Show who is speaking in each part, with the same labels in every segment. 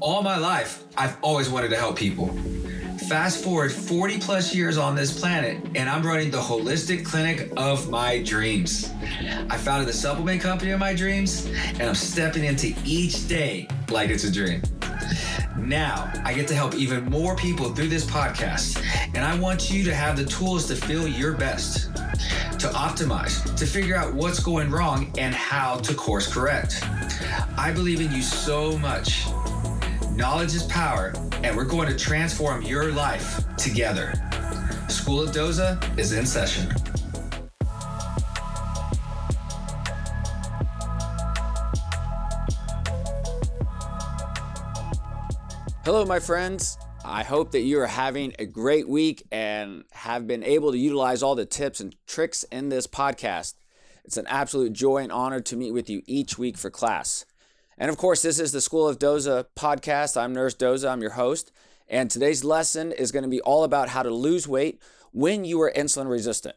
Speaker 1: All my life, I've always wanted to help people. Fast forward 40 plus years on this planet, and I'm running the holistic clinic of my dreams. I founded the supplement company of my dreams, and I'm stepping into each day like it's a dream. Now, I get to help even more people through this podcast, and I want you to have the tools to feel your best, to optimize, to figure out what's going wrong, and how to course correct. I believe in you so much. Knowledge is power, and we're going to transform your life together. School of Doza is in session.
Speaker 2: Hello, my friends. I hope that you are having a great week and have been able to utilize all the tips and tricks in this podcast. It's an absolute joy and honor to meet with you each week for class. And of course, this is the School of Doza podcast. I'm Nurse Doza, I'm your host. And today's lesson is going to be all about how to lose weight when you are insulin resistant.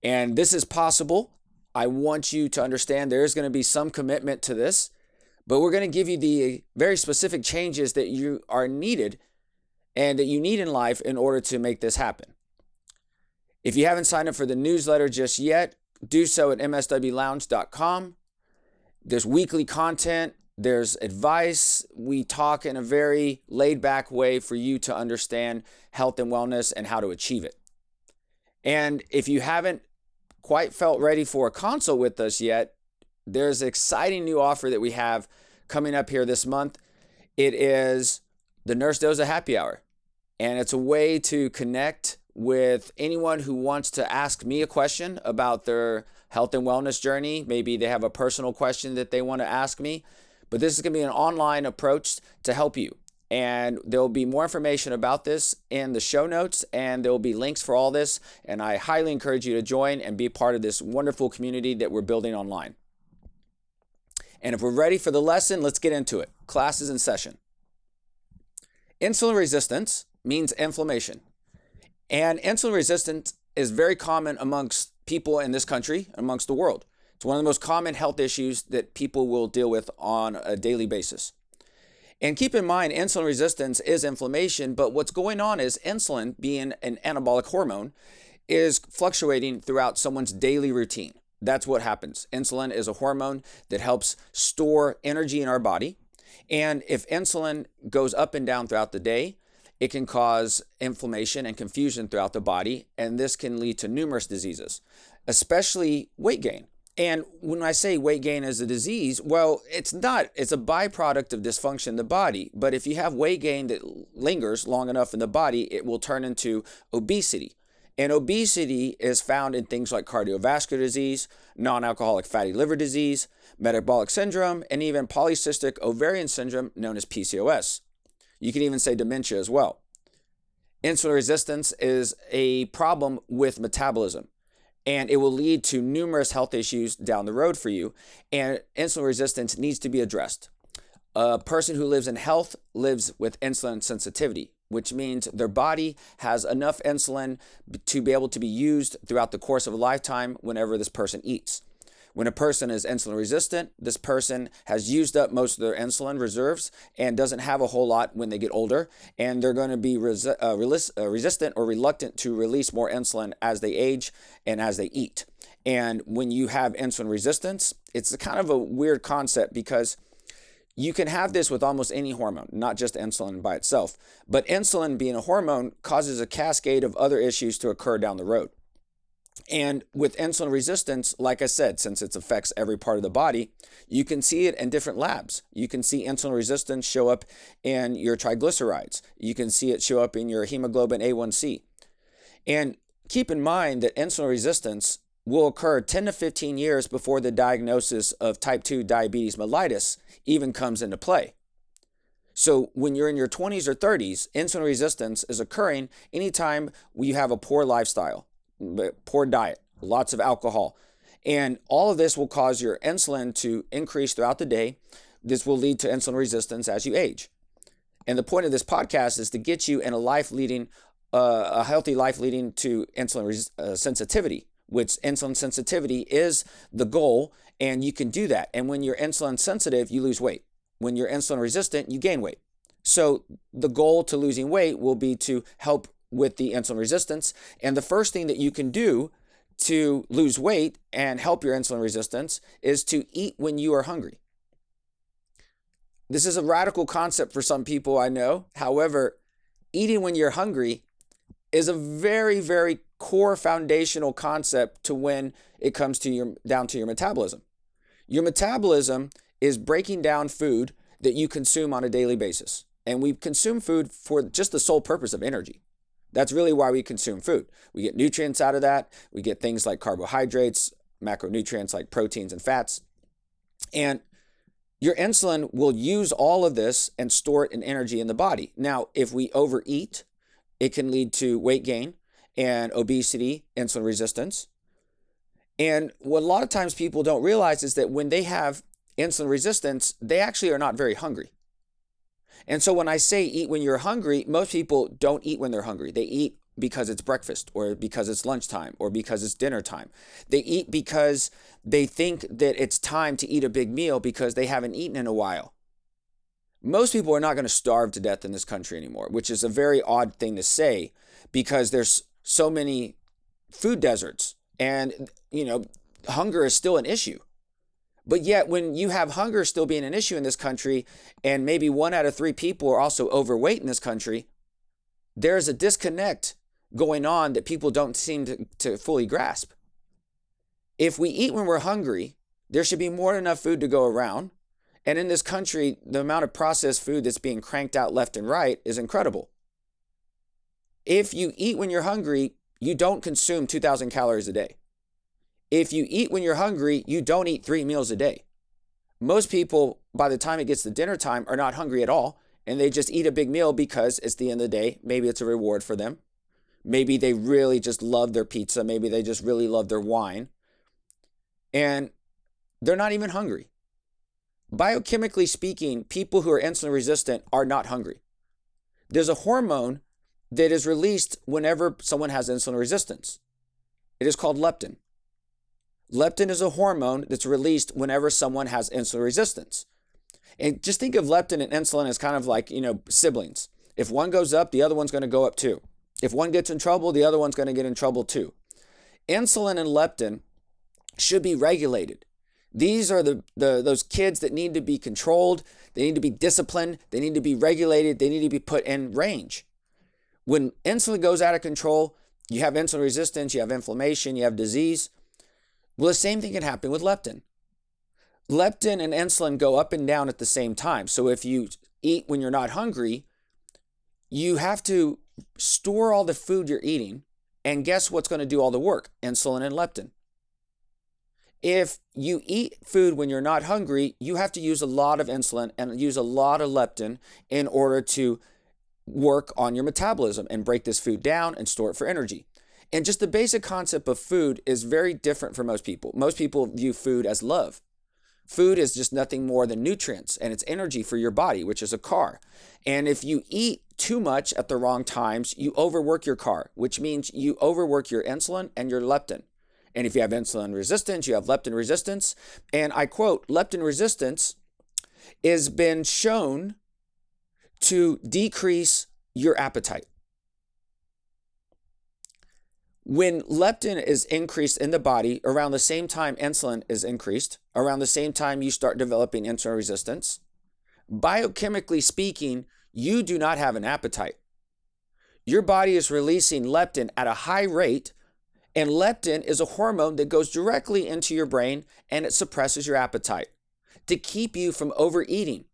Speaker 2: And this is possible. I want you to understand there is going to be some commitment to this, but we're going to give you the very specific changes that you are needed and that you need in life in order to make this happen. If you haven't signed up for the newsletter just yet, do so at mswlounge.com. There's weekly content, there's advice. We talk in a very laid back way for you to understand health and wellness and how to achieve it. And if you haven't quite felt ready for a consult with us yet, there's an exciting new offer that we have coming up here this month. It is the Nurse Doza Happy Hour. And it's a way to connect with anyone who wants to ask me a question about their health and wellness journey. Maybe they have a personal question that they want to ask me. But this is going to be an online approach to help you. And there will be more information about this in the show notes, and there will be links for all this. And I highly encourage you to join and be part of this wonderful community that we're building online. And if we're ready for the lesson, let's get into it. Class is in session. Insulin resistance means inflammation. And insulin resistance is very common amongst people in this country, amongst the world. It's one of the most common health issues that people will deal with on a daily basis. And keep in mind, insulin resistance is inflammation, but what's going on is insulin, being an anabolic hormone, is fluctuating throughout someone's daily routine. That's what happens. Insulin is a hormone that helps store energy in our body. And if insulin goes up and down throughout the day, it can cause inflammation and confusion throughout the body. And this can lead to numerous diseases, especially weight gain. And when I say weight gain is a disease, well, it's not. It's a byproduct of dysfunction in the body. But if you have weight gain that lingers long enough in the body, it will turn into obesity. And obesity is found in things like cardiovascular disease, non alcoholic fatty liver disease, metabolic syndrome, and even polycystic ovarian syndrome, known as PCOS. You can even say dementia as well. Insulin resistance is a problem with metabolism, and it will lead to numerous health issues down the road for you. And insulin resistance needs to be addressed. A person who lives in health lives with insulin sensitivity which means their body has enough insulin to be able to be used throughout the course of a lifetime whenever this person eats. When a person is insulin resistant, this person has used up most of their insulin reserves and doesn't have a whole lot when they get older, and they're going to be resi- uh, relis- uh, resistant or reluctant to release more insulin as they age and as they eat. And when you have insulin resistance, it's a kind of a weird concept because you can have this with almost any hormone, not just insulin by itself. But insulin, being a hormone, causes a cascade of other issues to occur down the road. And with insulin resistance, like I said, since it affects every part of the body, you can see it in different labs. You can see insulin resistance show up in your triglycerides. You can see it show up in your hemoglobin A1C. And keep in mind that insulin resistance will occur 10 to 15 years before the diagnosis of type 2 diabetes mellitus even comes into play. So when you're in your 20s or 30s, insulin resistance is occurring anytime you have a poor lifestyle, poor diet, lots of alcohol. And all of this will cause your insulin to increase throughout the day. This will lead to insulin resistance as you age. And the point of this podcast is to get you in a life leading, uh, a healthy life leading to insulin res- uh, sensitivity which insulin sensitivity is the goal, and you can do that. And when you're insulin sensitive, you lose weight. When you're insulin resistant, you gain weight. So the goal to losing weight will be to help with the insulin resistance. And the first thing that you can do to lose weight and help your insulin resistance is to eat when you are hungry. This is a radical concept for some people, I know. However, eating when you're hungry is a very, very core foundational concept to when it comes to your down to your metabolism. Your metabolism is breaking down food that you consume on a daily basis. And we consume food for just the sole purpose of energy. That's really why we consume food. We get nutrients out of that. We get things like carbohydrates, macronutrients like proteins and fats. And your insulin will use all of this and store it in energy in the body. Now, if we overeat, it can lead to weight gain and obesity, insulin resistance. And what a lot of times people don't realize is that when they have insulin resistance, they actually are not very hungry. And so when I say eat when you're hungry, most people don't eat when they're hungry. They eat because it's breakfast or because it's lunchtime or because it's dinner time. They eat because they think that it's time to eat a big meal because they haven't eaten in a while. Most people are not going to starve to death in this country anymore, which is a very odd thing to say because there's so many food deserts and you know hunger is still an issue. But yet, when you have hunger still being an issue in this country, and maybe one out of three people are also overweight in this country, there's a disconnect going on that people don't seem to, to fully grasp. If we eat when we're hungry, there should be more than enough food to go around. And in this country, the amount of processed food that's being cranked out left and right is incredible. If you eat when you're hungry, you don't consume 2,000 calories a day. If you eat when you're hungry, you don't eat three meals a day. Most people, by the time it gets to dinner time, are not hungry at all, and they just eat a big meal because it's the end of the day. Maybe it's a reward for them. Maybe they really just love their pizza. Maybe they just really love their wine. And they're not even hungry. Biochemically speaking, people who are insulin resistant are not hungry. There's a hormone that is released whenever someone has insulin resistance. It is called leptin. Leptin is a hormone that's released whenever someone has insulin resistance. And just think of leptin and insulin as kind of like, you know, siblings. If one goes up, the other one's going to go up too. If one gets in trouble, the other one's going to get in trouble too. Insulin and leptin should be regulated. These are the, the those kids that need to be controlled, they need to be disciplined, they need to be regulated, they need to be put in range. When insulin goes out of control, you have insulin resistance, you have inflammation, you have disease. Well, the same thing can happen with leptin. Leptin and insulin go up and down at the same time. So if you eat when you're not hungry, you have to store all the food you're eating. And guess what's going to do all the work? Insulin and leptin. If you eat food when you're not hungry, you have to use a lot of insulin and use a lot of leptin in order to work on your metabolism and break this food down and store it for energy. And just the basic concept of food is very different for most people. Most people view food as love. Food is just nothing more than nutrients and it's energy for your body, which is a car. And if you eat too much at the wrong times, you overwork your car, which means you overwork your insulin and your leptin. And if you have insulin resistance, you have leptin resistance. And I quote, leptin resistance has been shown to decrease your appetite. When leptin is increased in the body around the same time insulin is increased, around the same time you start developing insulin resistance, biochemically speaking, you do not have an appetite. Your body is releasing leptin at a high rate, and leptin is a hormone that goes directly into your brain and it suppresses your appetite to keep you from overeating,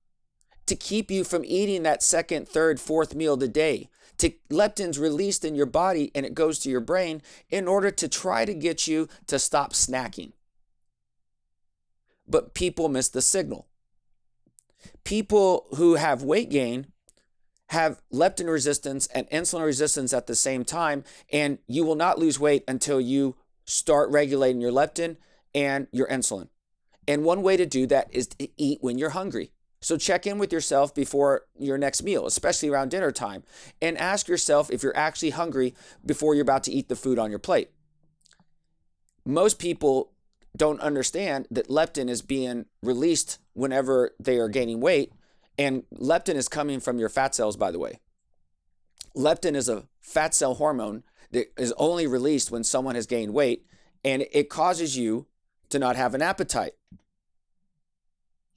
Speaker 2: to keep you from eating that second, third, fourth meal of the day, to leptin's released in your body and it goes to your brain in order to try to get you to stop snacking. But people miss the signal. People who have weight gain have leptin resistance and insulin resistance at the same time, and you will not lose weight until you start regulating your leptin and your insulin. And one way to do that is to eat when you're hungry. So check in with yourself before your next meal, especially around dinner time, and ask yourself if you're actually hungry before you're about to eat the food on your plate. Most people don't understand that leptin is being released whenever they are gaining weight And leptin is coming from your fat cells, by the way. Leptin is a fat cell hormone that is only released when someone has gained weight, and it causes you to not have an appetite.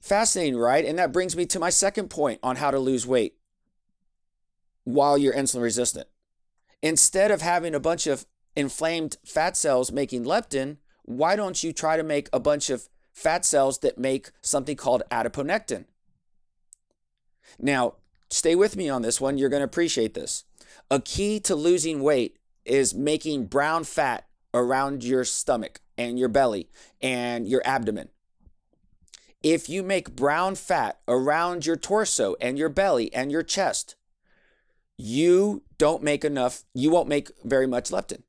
Speaker 2: Fascinating, right? And that brings me to my second point on how to lose weight while you're insulin resistant. Instead of having a bunch of inflamed fat cells making leptin, why don't you try to make a bunch of fat cells that make something called adiponectin? Now, stay with me on this one. You're going to appreciate this. A key to losing weight is making brown fat around your stomach and your belly and your abdomen. If you make brown fat around your torso and your belly and your chest, you don't make enough, you won't make very much leptin.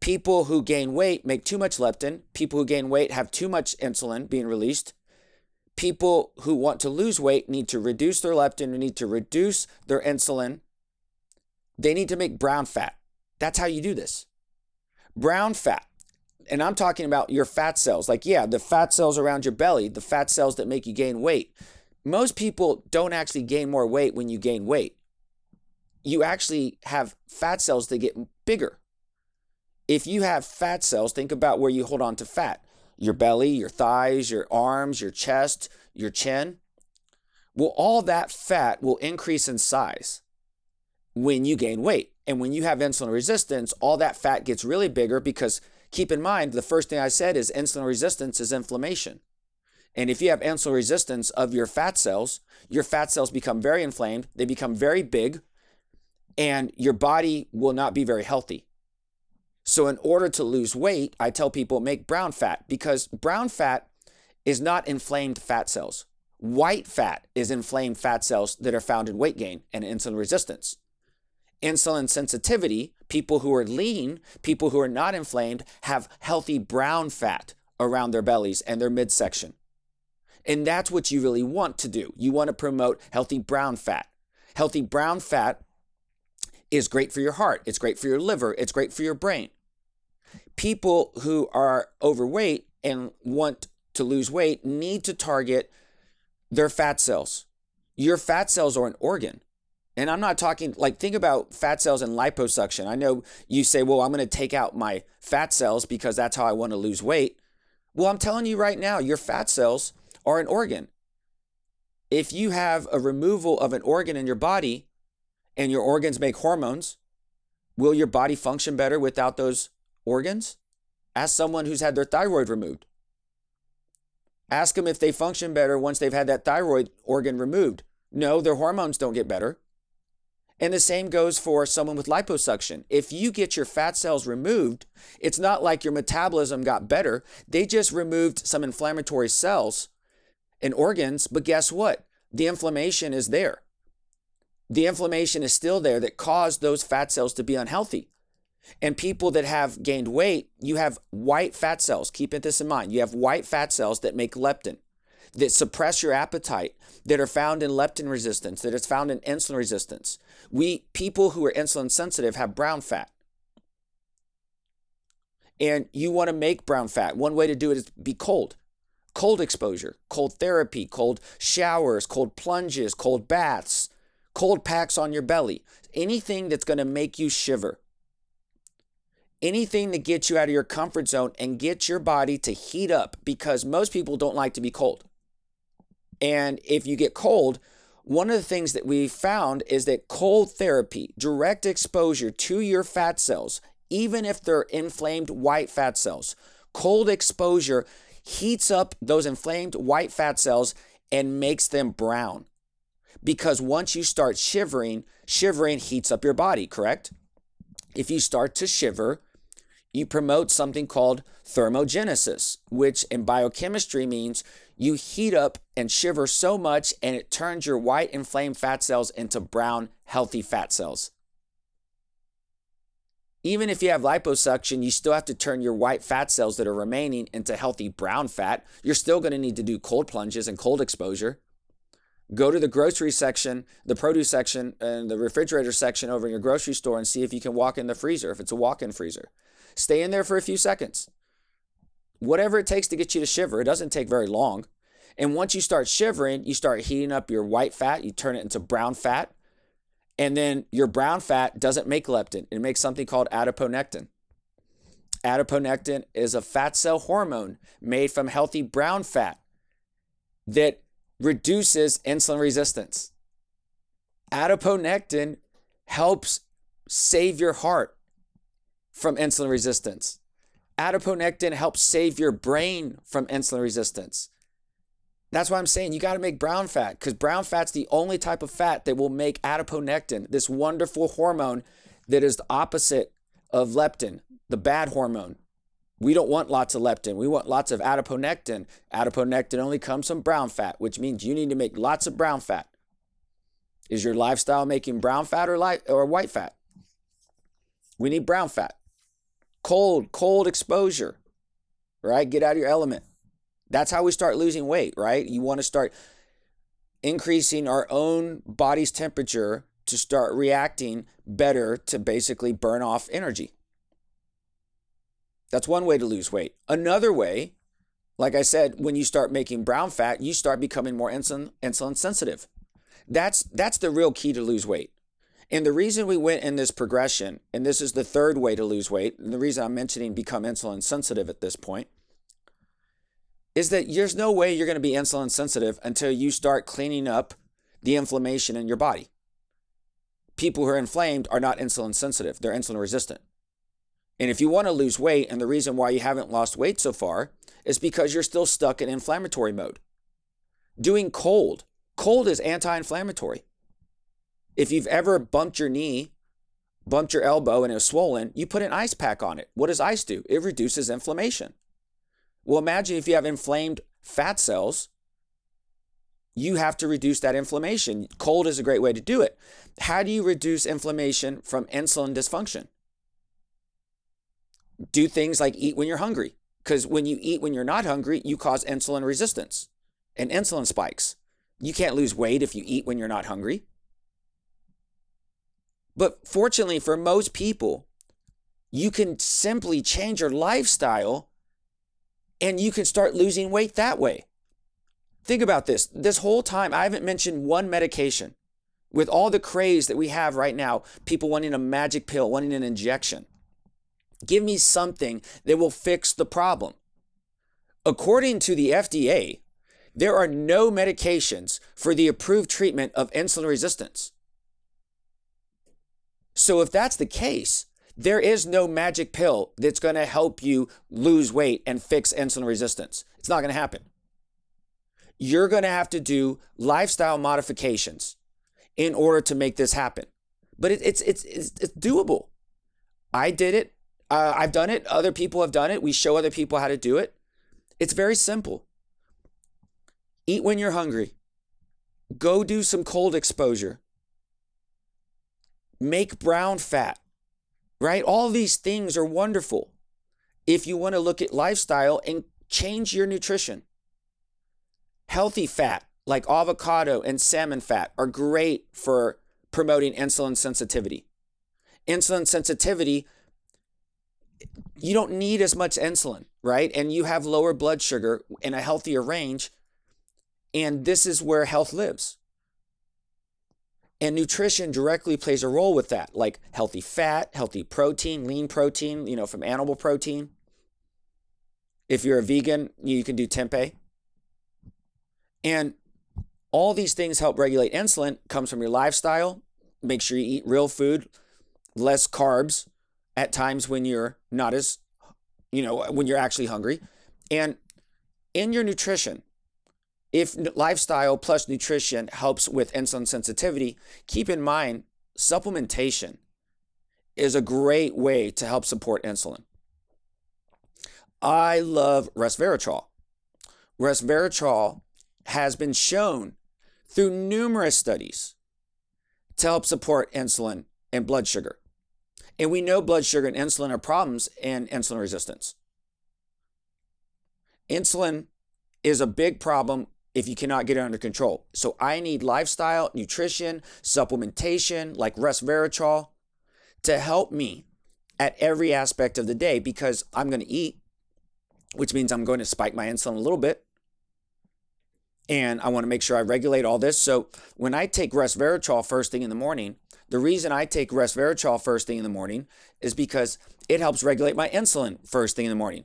Speaker 2: People who gain weight make too much leptin. People who gain weight have too much insulin being released. People who want to lose weight need to reduce their leptin, need to reduce their insulin. They need to make brown fat. That's how you do this. Brown fat. And I'm talking about your fat cells. Like, yeah, the fat cells around your belly, the fat cells that make you gain weight. Most people don't actually gain more weight when you gain weight. You actually have fat cells that get bigger. If you have fat cells, think about where you hold on to fat your belly, your thighs, your arms, your chest, your chin. Well, all that fat will increase in size when you gain weight. And when you have insulin resistance, all that fat gets really bigger because keep in mind, the first thing I said is insulin resistance is inflammation. And if you have insulin resistance of your fat cells, your fat cells become very inflamed, they become very big, and your body will not be very healthy. So, in order to lose weight, I tell people make brown fat because brown fat is not inflamed fat cells. White fat is inflamed fat cells that are found in weight gain and insulin resistance. Insulin sensitivity, people who are lean, people who are not inflamed, have healthy brown fat around their bellies and their midsection. And that's what you really want to do. You want to promote healthy brown fat. Healthy brown fat is great for your heart, it's great for your liver, it's great for your brain people who are overweight and want to lose weight need to target their fat cells. Your fat cells are an organ. And I'm not talking like think about fat cells and liposuction. I know you say, "Well, I'm going to take out my fat cells because that's how I want to lose weight." Well, I'm telling you right now, your fat cells are an organ. If you have a removal of an organ in your body and your organs make hormones, will your body function better without those organs? Ask someone who's had their thyroid removed. Ask them if they function better once they've had that thyroid organ removed. No, their hormones don't get better. And the same goes for someone with liposuction. If you get your fat cells removed, it's not like your metabolism got better. They just removed some inflammatory cells and organs, but guess what? The inflammation is there. The inflammation is still there that caused those fat cells to be unhealthy. And people that have gained weight, you have white fat cells. Keep this in mind. You have white fat cells that make leptin, that suppress your appetite, that are found in leptin resistance, that is found in insulin resistance. We people who are insulin sensitive have brown fat. And you want to make brown fat. One way to do it is be cold. Cold exposure, cold therapy, cold showers, cold plunges, cold baths, cold packs on your belly. Anything that's going to make you shiver anything to get you out of your comfort zone and get your body to heat up because most people don't like to be cold. And if you get cold, one of the things that we found is that cold therapy, direct exposure to your fat cells, even if they're inflamed white fat cells, cold exposure heats up those inflamed white fat cells and makes them brown. Because once you start shivering, shivering heats up your body, correct? If you start to shiver, you promote something called thermogenesis, which in biochemistry means you heat up and shiver so much and it turns your white inflamed fat cells into brown, healthy fat cells. Even if you have liposuction, you still have to turn your white fat cells that are remaining into healthy brown fat. You're still going to need to do cold plunges and cold exposure. Go to the grocery section, the produce section, and the refrigerator section over in your grocery store and see if you can walk in the freezer, if it's a walk in freezer. Stay in there for a few seconds. Whatever it takes to get you to shiver, it doesn't take very long. And once you start shivering, you start heating up your white fat, you turn it into brown fat. And then your brown fat doesn't make leptin, it makes something called adiponectin. Adiponectin is a fat cell hormone made from healthy brown fat that reduces insulin resistance. Adiponectin helps save your heart from insulin resistance. Adiponectin helps save your brain from insulin resistance. That's why I'm saying you got to make brown fat because brown fat's the only type of fat that will make adiponectin, this wonderful hormone that is the opposite of leptin, the bad hormone. We don't want lots of leptin. We want lots of adiponectin. Adiponectin only comes from brown fat, which means you need to make lots of brown fat. Is your lifestyle making brown fat or light or white fat? We need brown fat. Cold, cold exposure. Right? Get out of your element. That's how we start losing weight, right? You want to start increasing our own body's temperature to start reacting better to basically burn off energy. That's one way to lose weight. Another way, like I said, when you start making brown fat, you start becoming more insulin insulin sensitive. That's that's the real key to lose weight. And the reason we went in this progression, and this is the third way to lose weight, and the reason I'm mentioning become insulin sensitive at this point, is that there's no way you're going to be insulin sensitive until you start cleaning up the inflammation in your body. People who are inflamed are not insulin sensitive, they're insulin resistant. And if you want to lose weight, and the reason why you haven't lost weight so far is because you're still stuck in inflammatory mode. Doing cold, cold is anti inflammatory. If you've ever bumped your knee, bumped your elbow and it was swollen, you put an ice pack on it. What does ice do? It reduces inflammation. Well, imagine if you have inflamed fat cells, you have to reduce that inflammation. Cold is a great way to do it. How do you reduce inflammation from insulin dysfunction? Do things like eat when you're hungry. Because when you eat when you're not hungry, you cause insulin resistance and insulin spikes. You can't lose weight if you eat when you're not hungry. But fortunately for most people, you can simply change your lifestyle and you can start losing weight that way. Think about this. This whole time, I haven't mentioned one medication. With all the craze that we have right now, people wanting a magic pill, wanting an injection. Give me something that will fix the problem. According to the FDA, there are no medications for the approved treatment of insulin resistance. So if that's the case, there is no magic pill that's going to help you lose weight and fix insulin resistance. It's not going to happen. You're going to have to do lifestyle modifications in order to make this happen. But it, it's, it's, it's, it's doable. I did it. Uh, I've done it. Other people have done it. We show other people how to do it. It's very simple. Eat when you're hungry. Go do some cold exposure make brown fat, right? All these things are wonderful if you want to look at lifestyle and change your nutrition. Healthy fat like avocado and salmon fat are great for promoting insulin sensitivity. Insulin sensitivity, you don't need as much insulin, right? And you have lower blood sugar in a healthier range. And this is where health lives. And nutrition directly plays a role with that, like healthy fat, healthy protein, lean protein, you know, from animal protein. If you're a vegan, you can do tempeh. And all these things help regulate insulin, comes from your lifestyle. Make sure you eat real food, less carbs at times when you're not as, you know, when you're actually hungry. And in your nutrition, if lifestyle plus nutrition helps with insulin sensitivity, keep in mind supplementation is a great way to help support insulin. I love resveratrol. Resveratrol has been shown through numerous studies to help support insulin and blood sugar. And we know blood sugar and insulin are problems in insulin resistance. Insulin is a big problem if you cannot get it under control. So I need lifestyle, nutrition, supplementation like resveratrol to help me at every aspect of the day because I'm going to eat, which means I'm going to spike my insulin a little bit. And I want to make sure I regulate all this. So when I take resveratrol first thing in the morning, the reason I take resveratrol first thing in the morning is because it helps regulate my insulin first thing in the morning.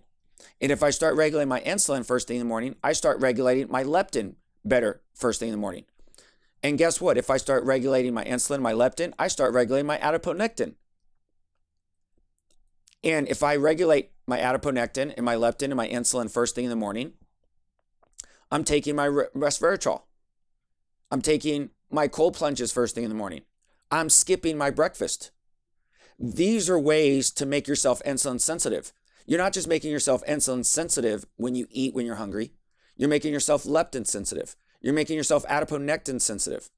Speaker 2: And if I start regulating my insulin first thing in the morning, I start regulating my leptin better first thing in the morning. And guess what? If I start regulating my insulin, my leptin, I start regulating my adiponectin. And if I regulate my adiponectin and my leptin and my insulin first thing in the morning, I'm taking my resveratrol. I'm taking my cold plunges first thing in the morning. I'm skipping my breakfast. These are ways to make yourself insulin sensitive. You're not just making yourself insulin sensitive when you eat when you're hungry. You're making yourself leptin sensitive. You're making yourself adiponectin sensitive.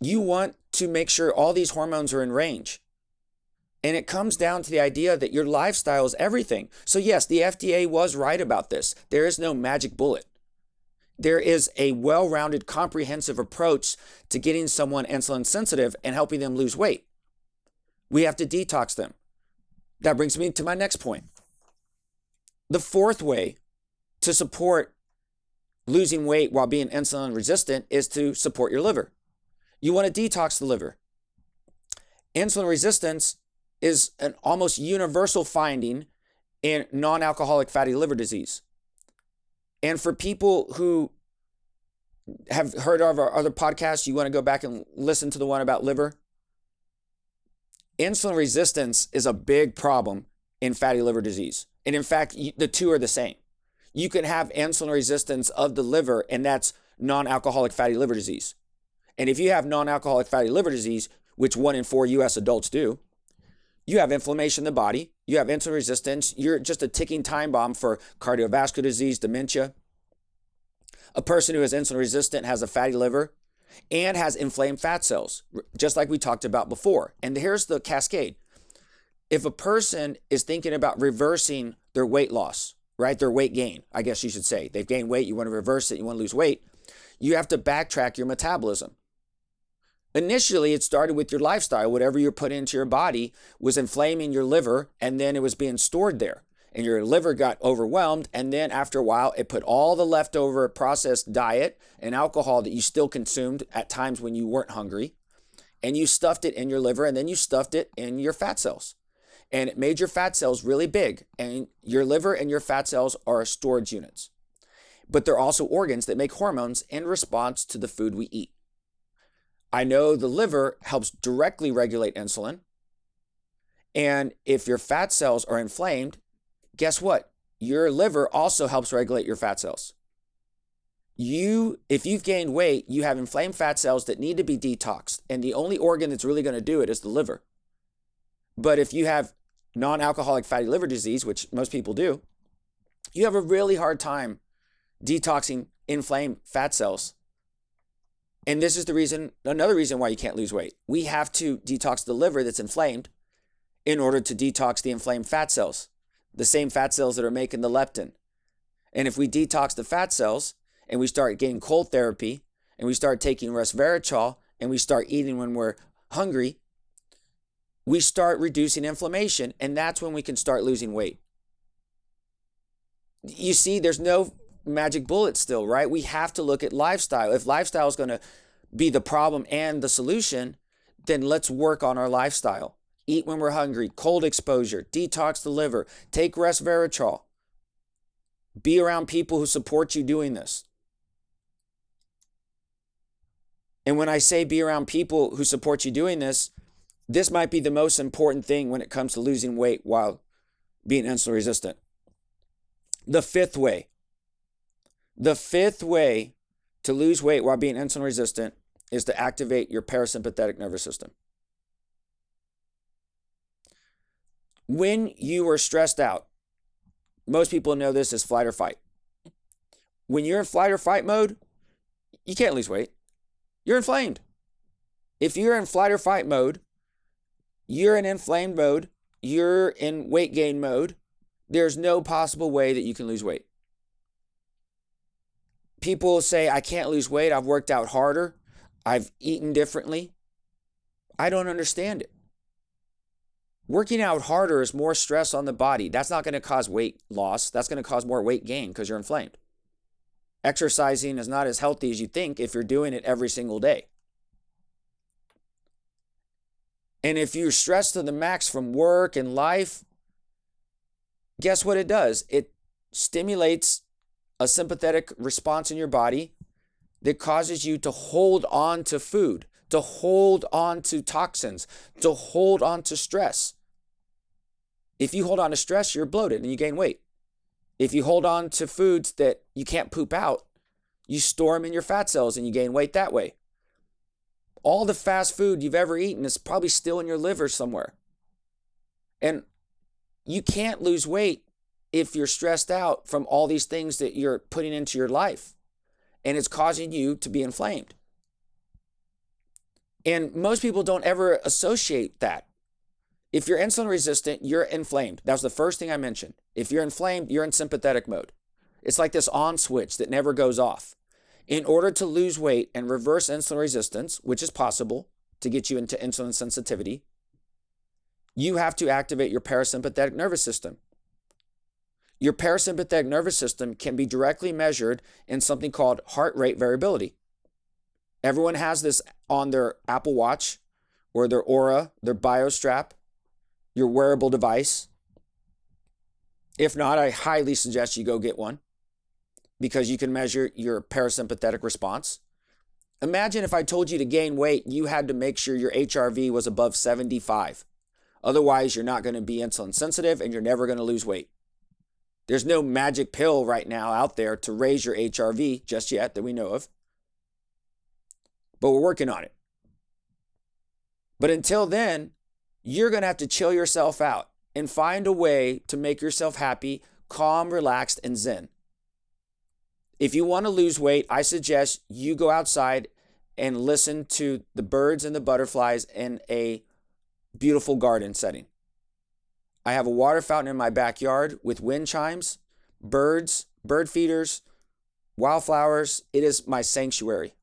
Speaker 2: You want to make sure all these hormones are in range. And it comes down to the idea that your lifestyle is everything. So, yes, the FDA was right about this. There is no magic bullet. There is a well rounded, comprehensive approach to getting someone insulin sensitive and helping them lose weight. We have to detox them. That brings me to my next point. The fourth way to support losing weight while being insulin resistant is to support your liver. You want to detox the liver. Insulin resistance is an almost universal finding in non alcoholic fatty liver disease. And for people who have heard of our other podcasts, you want to go back and listen to the one about liver. Insulin resistance is a big problem in fatty liver disease. And in fact, the two are the same. You can have insulin resistance of the liver, and that's non alcoholic fatty liver disease. And if you have non alcoholic fatty liver disease, which one in four US adults do, you have inflammation in the body, you have insulin resistance, you're just a ticking time bomb for cardiovascular disease, dementia. A person who is insulin resistant has a fatty liver and has inflamed fat cells, just like we talked about before. And here's the cascade. If a person is thinking about reversing their weight loss, right, their weight gain, I guess you should say, they've gained weight, you want to reverse it, you want to lose weight, you have to backtrack your metabolism. Initially, it started with your lifestyle. Whatever you put into your body was inflaming your liver, and then it was being stored there. And your liver got overwhelmed. And then after a while, it put all the leftover processed diet and alcohol that you still consumed at times when you weren't hungry, and you stuffed it in your liver, and then you stuffed it in your fat cells. And it made your fat cells really big. And your liver and your fat cells are storage units. But they're also organs that make hormones in response to the food we eat. I know the liver helps directly regulate insulin. And if your fat cells are inflamed, guess what? Your liver also helps regulate your fat cells. You, if you've gained weight, you have inflamed fat cells that need to be detoxed. And the only organ that's really going to do it is the liver. But if you have non alcoholic fatty liver disease, which most people do, you have a really hard time detoxing inflamed fat cells and this is the reason, another reason why you can't lose weight. We have to detox the liver that's inflamed in order to detox the inflamed fat cells, the same fat cells that are making the leptin. And if we detox the fat cells and we start getting cold therapy and we start taking resveratrol and we start eating when we're hungry, we start reducing inflammation. And that's when we can start losing weight. You see, there's no magic bullet still, right? We have to look at lifestyle. If lifestyle is going to be the problem and the solution, then let's work on our lifestyle. Eat when we're hungry, cold exposure, detox the liver, take resveratrol. Be around people who support you doing this. And when I say be around people who support you doing this, this might be the most important thing when it comes to losing weight while being insulin resistant. The fifth way the fifth way to lose weight while being insulin resistant is to activate your parasympathetic nervous system. When you are stressed out, most people know this as flight or fight. When you're in flight or fight mode, you can't lose weight. You're inflamed. If you're in flight or fight mode, you're in inflamed mode, you're in weight gain mode, there's no possible way that you can lose weight people say, I can't lose weight. I've worked out harder. I've eaten differently. I don't understand it. Working out harder is more stress on the body. That's not going to cause weight loss. That's going to cause more weight gain because you're inflamed. exercising is not as healthy as you think if you're doing it every single day. And if you're stressed to the max from work and life, guess what it does? It stimulates a sympathetic response in your body that causes you to hold on to food, to hold on to toxins, to hold on to stress. If you hold on to stress, you're bloated and you gain weight. If you hold on to foods that you can't poop out, you store them in your fat cells and you gain weight that way. All the fast food you've ever eaten is probably still in your liver somewhere. And you can't lose weight if you're stressed out from all these things that you're putting into your life and it's causing you to be inflamed. And most people don't ever associate that. If you're insulin resistant, you're inflamed. That was the first thing I mentioned. If you're inflamed, you're in sympathetic mode. It's like this on switch that never goes off. In order to lose weight and reverse insulin resistance, which is possible to get you into insulin sensitivity, you have to activate your parasympathetic nervous system. Your parasympathetic nervous system can be directly measured in something called heart rate variability. Everyone has this on their Apple Watch or their Oura, their BioStrap, your wearable device. If not, I highly suggest you go get one because you can measure your parasympathetic response. Imagine if I told you to gain weight, you had to make sure your HRV was above 75. Otherwise, you're not going to be insulin sensitive and you're never going to lose weight. There's no magic pill right now out there to raise your HRV just yet that we know of. But we're working on it. But until then, you're going to have to chill yourself out and find a way to make yourself happy, calm, relaxed, and zen. If you want to lose weight, I suggest you go outside and listen to the birds and the butterflies in a beautiful garden setting. I have a water fountain in my backyard with wind chimes, birds, bird feeders, wildflowers. It is my sanctuary.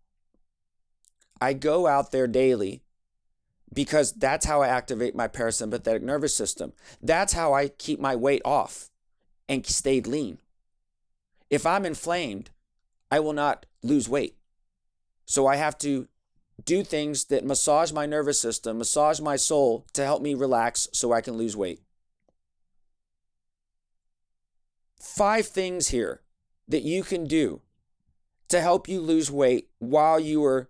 Speaker 2: I go out there daily because that's how I activate my parasympathetic nervous system. That's how I keep my weight off and stayed lean. If I'm inflamed, I will not lose weight. So I have to do things that massage my nervous system, massage my soul to help me relax so I can lose weight. Five things here that you can do to help you lose weight while you are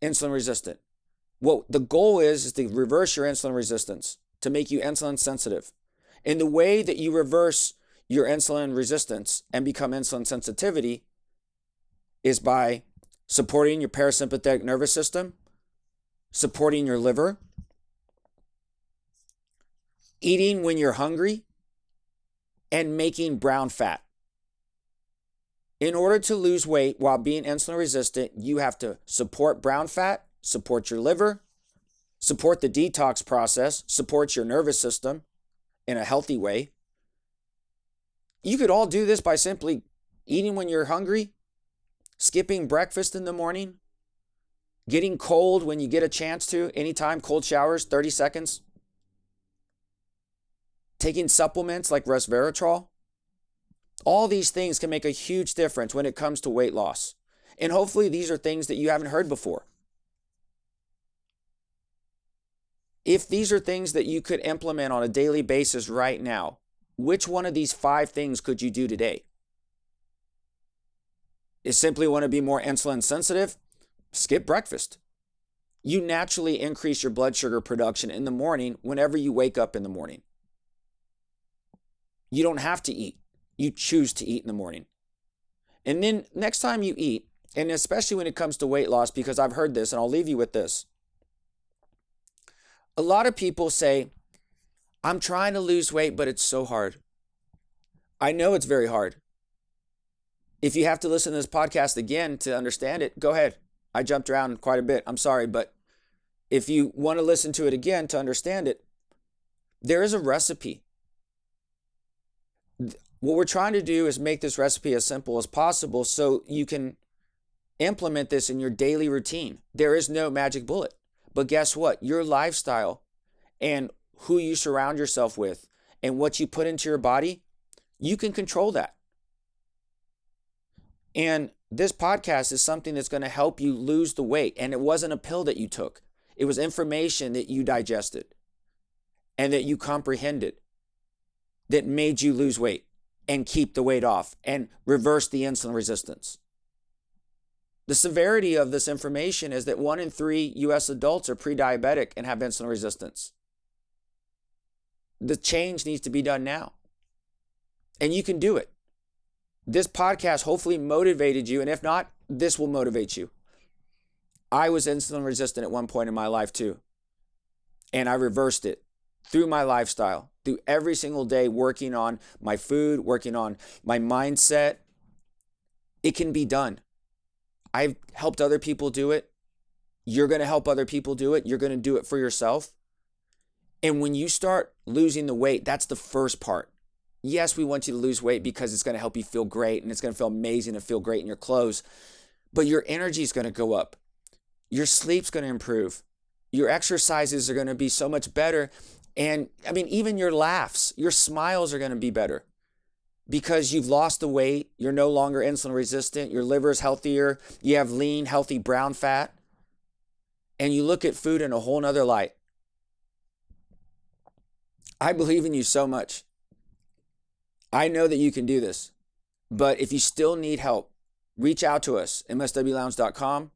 Speaker 2: insulin resistant. What the goal is is to reverse your insulin resistance, to make you insulin sensitive. And the way that you reverse your insulin resistance and become insulin sensitivity is by supporting your parasympathetic nervous system, supporting your liver, eating when you're hungry, and making brown fat. In order to lose weight while being insulin resistant, you have to support brown fat support your liver, support the detox process, support your nervous system in a healthy way. You could all do this by simply eating when you're hungry, skipping breakfast in the morning, getting cold when you get a chance to, anytime, cold showers, 30 seconds, taking supplements like resveratrol. All these things can make a huge difference when it comes to weight loss. And hopefully, these are things that you haven't heard before. If these are things that you could implement on a daily basis right now, which one of these five things could you do today? You simply want to be more insulin sensitive? Skip breakfast. You naturally increase your blood sugar production in the morning whenever you wake up in the morning. You don't have to eat. You choose to eat in the morning. And then next time you eat, and especially when it comes to weight loss, because I've heard this, and I'll leave you with this a lot of people say, I'm trying to lose weight, but it's so hard. I know it's very hard. If you have to listen to this podcast again to understand it, go ahead. I jumped around quite a bit. I'm sorry, but if you want to listen to it again to understand it, there is a recipe. What we're trying to do is make this recipe as simple as possible so you can implement this in your daily routine. There is no magic bullet. But guess what? Your lifestyle and who you surround yourself with and what you put into your body, you can control that. And this podcast is something that's going to help you lose the weight. And it wasn't a pill that you took, it was information that you digested and that you comprehended that made you lose weight and keep the weight off and reverse the insulin resistance. The severity of this information is that one in three US adults are pre diabetic and have insulin resistance. The change needs to be done now. And you can do it. This podcast hopefully motivated you. And if not, this will motivate you. I was insulin resistant at one point in my life too. And I reversed it through my lifestyle, through every single day working on my food, working on my mindset. It can be done. I've helped other people do it. You're going to help other people do it. You're going to do it for yourself. And when you start losing the weight, that's the first part. Yes, we want you to lose weight because it's going to help you feel great and it's going to feel amazing to feel great in your clothes. But your energy is going to go up. Your sleep's going to improve. Your exercises are going to be so much better. And I mean, even your laughs, your smiles are going to be better because you've lost the weight. You're no longer insulin resistant. Your liver is healthier. You have lean, healthy brown fat. And you look at food in a whole nother light. I believe in you so much. I know that you can do this. But if you still need help, reach out to us, mswlounge.com.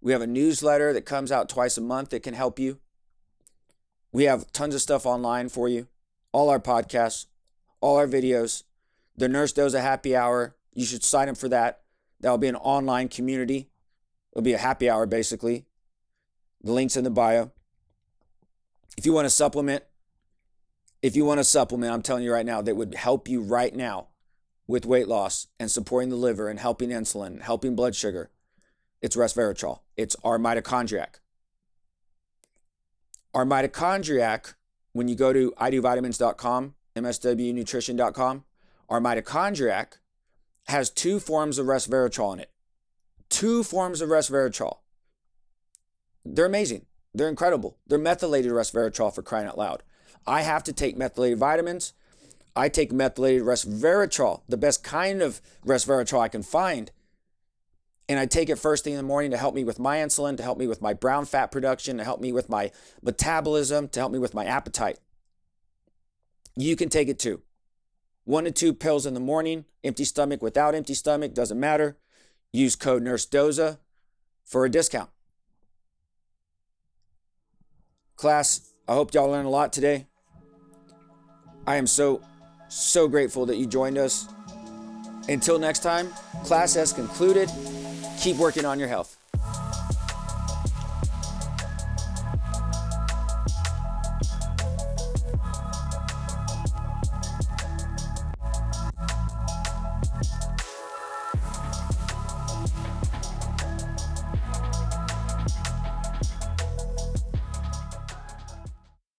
Speaker 2: We have a newsletter that comes out twice a month that can help you. We have tons of stuff online for you, all our podcasts, all our videos. The Nurse Doza Happy Hour, you should sign up for that. That'll be an online community. It'll be a happy hour, basically. The link's in the bio. If you want to supplement, if you want a supplement, I'm telling you right now, that would help you right now with weight loss and supporting the liver and helping insulin, helping blood sugar, it's resveratrol. It's our mitochondriac. Our mitochondriac, when you go to idovitamins.com, mswnutrition.com, our mitochondriac has two forms of resveratrol in it. Two forms of resveratrol. They're amazing. They're incredible. They're methylated resveratrol for crying out loud. I have to take methylated vitamins. I take methylated resveratrol, the best kind of resveratrol I can find. And I take it first thing in the morning to help me with my insulin, to help me with my brown fat production, to help me with my metabolism, to help me with my appetite. You can take it too. One to two pills in the morning, empty stomach, without empty stomach, doesn't matter. Use code Nurse Doza for a discount. Class, I hope y'all learned a lot today. I am so, so grateful that you joined us. Until next time, class has concluded. Keep working on your health.